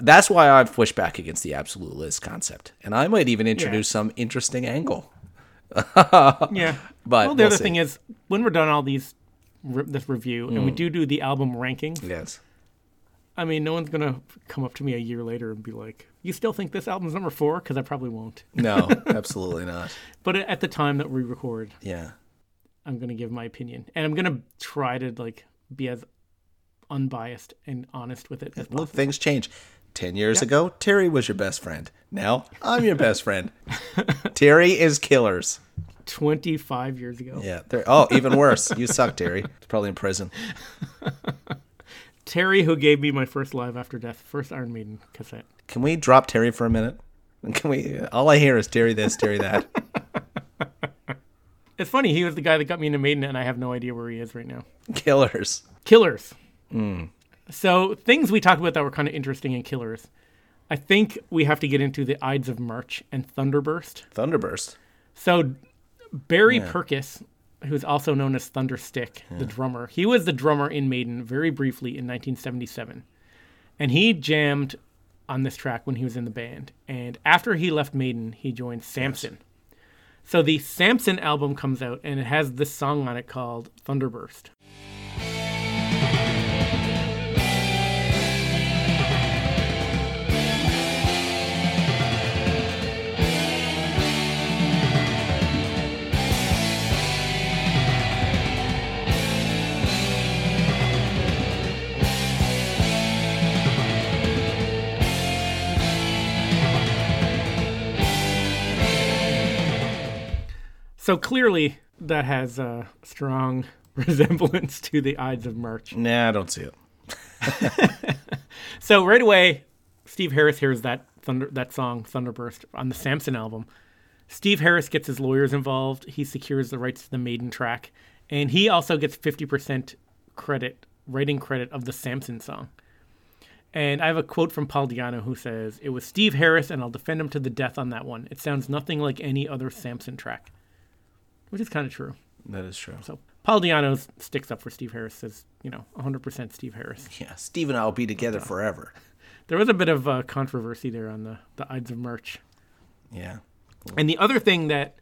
that's why I've pushed back against the absolute list concept. And I might even introduce some interesting angle. Yeah. But well, the we'll other see. thing is when we're done all these re- this review and we Hmm. do do the album rankings, Yes. I mean, no one's gonna come up to me a year later and be like, "You still think this album's number four? Because I probably won't. No, absolutely not. But at the time that we record, Yeah. I'm gonna give my opinion, and I'm gonna try to like be as unbiased and honest with it as Well, possible. things change. Ten years ago, Terry was your best friend. Now I'm your best friend. Terry is killers. 25 years ago, Yeah. They're, oh, even worse. You suck, Terry. It's probably in prison. Terry, who gave me my first Live After Death, first Iron Maiden cassette. Can we drop Terry for a minute? Can we? All I hear is Terry this, Terry that. It's funny, he was the guy that got me into Maiden, and I have no idea where he is right now. Killers. Killers. Hmm. So things we talked about that were kind of interesting in Killers. I think we have to get into the Ides of March and Thunderburst. Thunderburst. So Barry Purkis, who's also known as Thunderstick, the drummer, he was the drummer in Maiden very briefly in 1977. And he jammed on this track when he was in the band. And after he left Maiden, he joined Samson. So the Samson album comes out and it has this song on it called Thunderburst. So clearly that has a strong resemblance to the Ides of March. Nah, I don't see it. So right away, Steve Harris hears that thunder that song Thunderburst on the Samson album. Steve Harris gets his lawyers involved. He secures the rights to the Maiden track, and he also gets fifty percent credit, writing credit of the Samson song. And I have a quote from Paul Di'Anno who says, "It was Steve Harris, and I'll defend him to the death on that one. It sounds nothing like any other Samson track," which is kind of true. That is true. So Paul Di'Anno sticks up for Steve Harris, says, you know, 100% Steve Harris. Yeah, Steve and I will be together forever. There was a bit of uh, controversy there on the, the Ides of March. Yeah. And the other thing that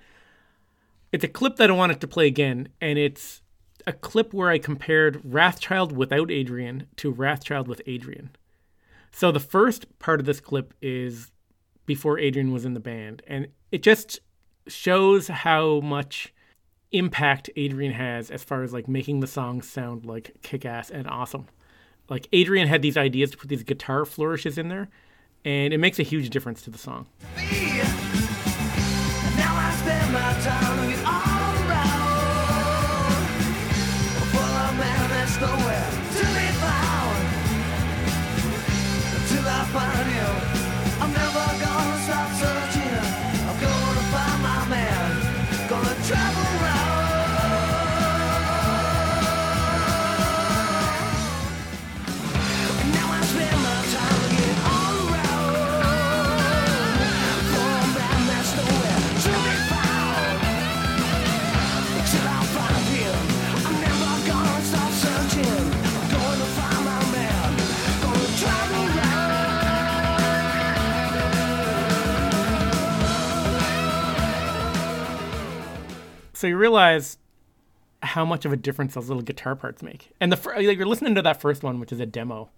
it's a clip that I wanted to play again, and it's a clip where I compared Wrathchild without Adrian to Wrathchild with Adrian. So the first part of this clip is before Adrian was in the band, and it just shows how much impact Adrian has as far as like making the songs sound like kick ass and awesome. Like Adrian had these ideas to put these guitar flourishes in there, and it makes a huge difference to the song. So you realize how much of a difference those little guitar parts make. And the fir- like you're listening to that first one, which is a demo,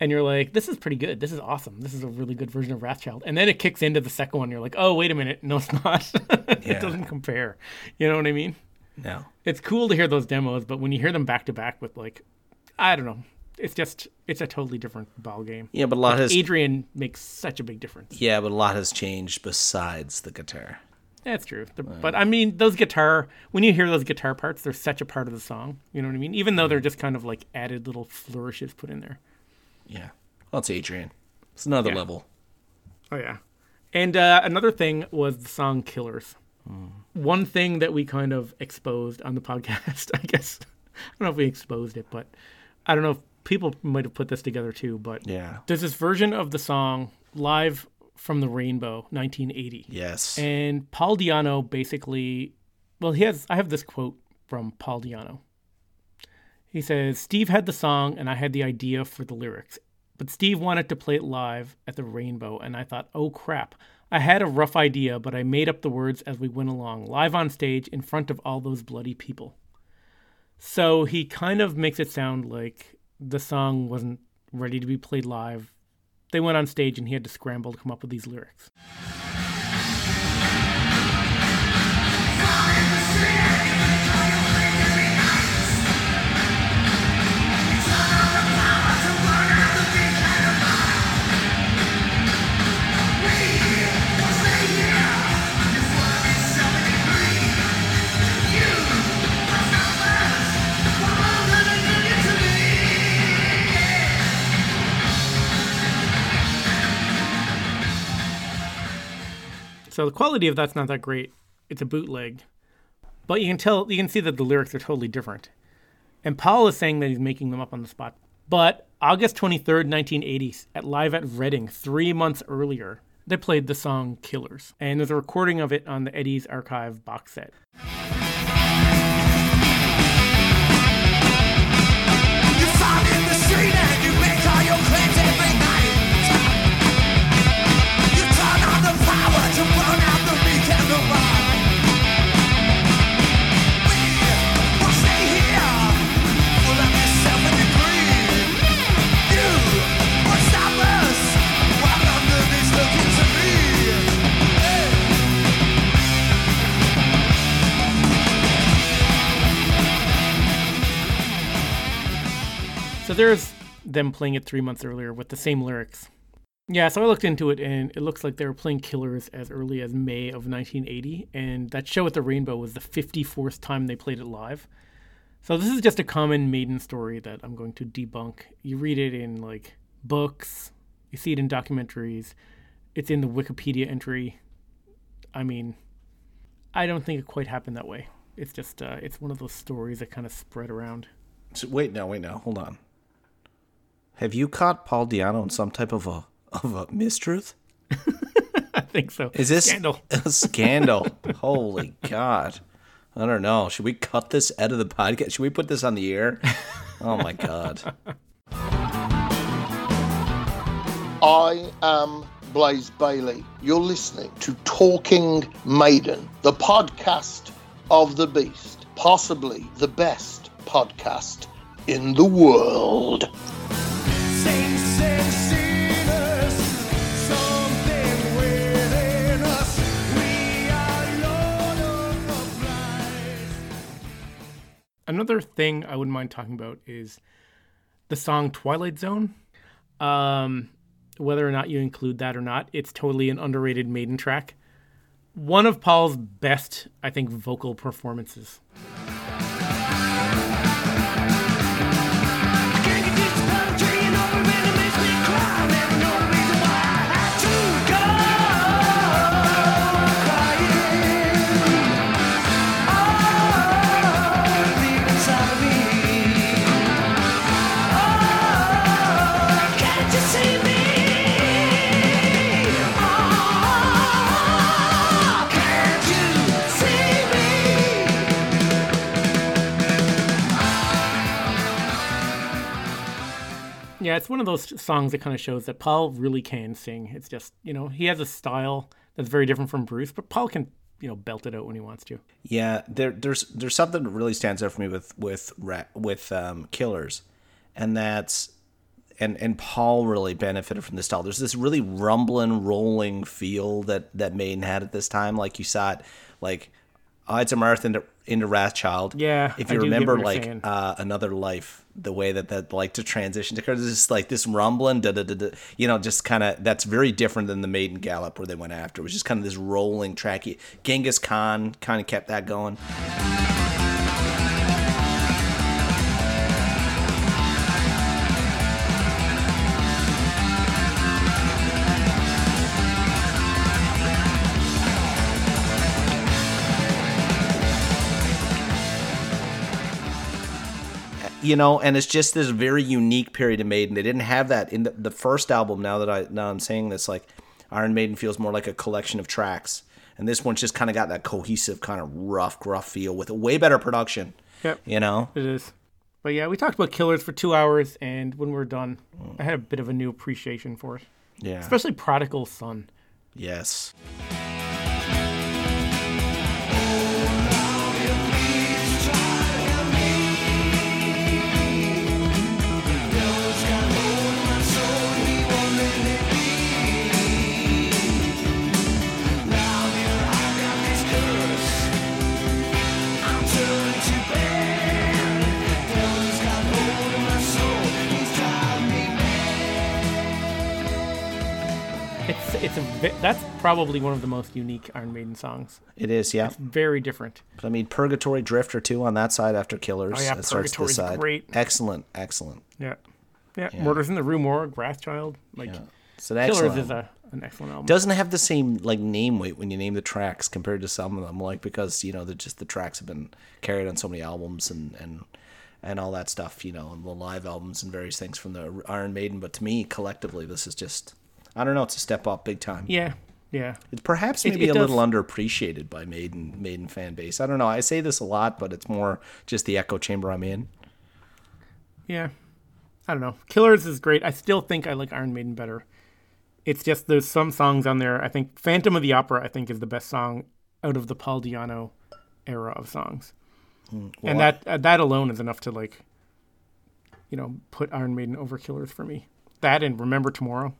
and you're like, "This is pretty good. This is awesome. This is a really good version of Wrathchild." And then it kicks into the second one. You're like, "Oh, wait a minute. No, it's not. Yeah. it doesn't compare." You know what I mean? No. It's cool to hear those demos, but when you hear them back to back with like, I don't know, it's just it's a totally different ball game. Yeah, but a lot has Adrian makes such a big difference. yeah, but a lot has changed besides the guitar. That's true. The- but I mean, those guitar, when you hear those guitar parts, they're such a part of the song. You know what I mean? Even though they're just kind of like added little flourishes put in there. Yeah. Well, it's Adrian. It's another Yeah. level. Oh, yeah. And uh, another thing was the song Killers. One thing that we kind of exposed on the podcast, I guess. I don't know if we exposed it, but I don't know if people might have put this together too. But Yeah. there's this version of the song live from the Rainbow, 1980. Yes. And Paul Di'Anno basically, well, he has. I have this quote from Paul Di'Anno. He says, "Steve had the song, and I had the idea for the lyrics, but Steve wanted to play it live at the Rainbow, and I thought, oh crap." I had a rough idea, but I made up the words as we went along, live on stage in front of all those bloody people. So he kind of makes it sound like the song wasn't ready to be played live. They went on stage and he had to scramble to come up with these lyrics. So the quality of that's not that great. It's a bootleg. But you can tell you can see that the lyrics are totally different. And Paul is saying that he's making them up on the spot. But August 23rd, 1980, at Live at Reading, three months earlier, they played the song Killers. And there's a recording of it on the Eddie's Archive box set. So there's them playing it three months earlier with the same lyrics. Yeah, so I looked into it and it looks like they were playing Killers as early as May of 1980. And that show at the Rainbow was the 54th time they played it live. So this is just a common maiden story that I'm going to debunk. You read it in like books, you see it in documentaries, it's in the Wikipedia entry. I mean, I don't think it quite happened that way. It's just, uh, it's one of those stories that kind of spread around. So, wait, no, wait, now, hold on. Have you caught Paul Di'Anno in some type of a of a mistruth? I think so. Is this Scandal. a scandal? Holy God! I don't know. Should we cut this out of the podcast? Should we put this on the air? Oh my God! I am Blaze Bayley. You're listening to Talking Maiden, the podcast of the Beast, possibly the best podcast in the world. Another thing I wouldn't mind talking about is the song Twilight Zone. Um, whether or not you include that or not, it's totally an underrated maiden track. One of Paul's best, I think, vocal performances. Yeah, it's one of those songs that kind of shows that Paul really can sing. It's just, you know, he has a style that's very different from Bruce, but Paul can you know belt it out when he wants to. Yeah, there, there's there's something that really stands out for me with with with um, Killers, and that's and and Paul really benefited from this style. There's this really rumbling, rolling feel that that Maiden had at this time. Like you saw it, like Ides of March into into Wrathchild. Yeah, if I you get remember, like uh, another life, the way that that like to transition to there's just like this rumbling, da da da da. You know, just kind of that's very different than the Maiden Gallop where they went after. It was just kind of this rolling tracky. Genghis Khan kind of kept that going. You know, and it's just this very unique period of Maiden. They didn't have that in the, the first album. Now that I now I'm saying this, like Iron Maiden feels more like a collection of tracks, and this one's just kind of got that cohesive kind of rough, gruff feel with a way better production. Yep. You know, It is. But yeah, we talked about Killers for two hours, and when we are done, I had a bit of a new appreciation for it, yeah, especially Prodigal Son. yes, It's it's a that's probably one of the most unique Iron Maiden songs. it is. Yeah, Very different. but I mean, Purgatory Drifter too on that side after Killers. Oh, yeah, Purgatory's side. great. Excellent, excellent. Yeah. Yeah. Murders in the Rue Morgue, Wrathchild. Like It's an excellent. Killers is a an excellent album. doesn't have the same like name weight when you name the tracks compared to some of them like because you know they're just the tracks have been carried on so many albums and and and all that stuff you know and the live albums and various things from the iron maiden but to me collectively this is just i don't know it's a step up big time yeah. Yeah. it's perhaps maybe it a does- little underappreciated by maiden maiden fan base i don't know i say this a lot but it's more just the echo chamber i'm in Yeah. I don't know. Killers is great. I still think I like Iron Maiden better. It's just there's some songs on there. I think Phantom of the Opera I think is the best song out of the Paul Di'Anno era of songs. and that uh, that alone is enough to like you know, put Iron Maiden over Killers for me. That and Remember Tomorrow.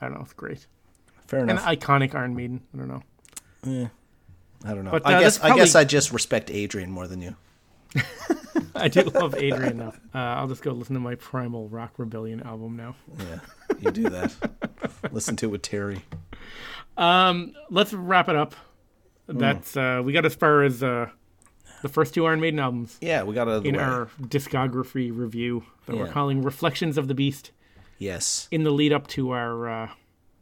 I don't know, it's great. fair enough. An iconic Iron Maiden. I don't know. Yeah. i don't know But, i uh, guess that's i guess i just respect adrian more than you I do love Adrian though. Uh, I'll just go listen to my Primal Rock Rebellion album now. yeah you do that listen to it with terry Um, let's wrap it up. That's uh, we got as far as uh, the first two Iron Maiden albums yeah we got it out of the in way. our discography review that we're calling "Reflections of the Beast." Yes In the lead up to our uh,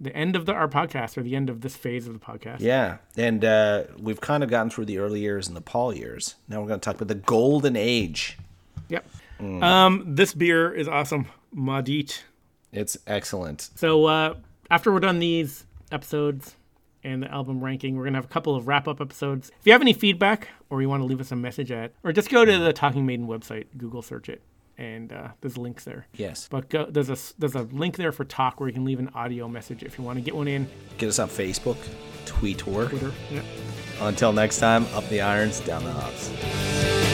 the end of the our podcast or the end of this phase of the podcast. Yeah, and uh, we've kind of gotten through the early years and the Paul years. Now we're going to talk about the golden age. Yep. Um, this beer is awesome, Madit. It's excellent. So uh, after we're done these episodes and the album ranking, we're gonna have a couple of wrap up episodes. If you have any feedback or you want to leave us a message at, or just go to the Talking Maiden website, Google search it, and uh, there's links there. Yes. But go, there's a there's a link there for talk where you can leave an audio message if you want to get one in. Get us on Facebook, tweet, or Twitter. Yeah. Until next time, up the irons, down the hops.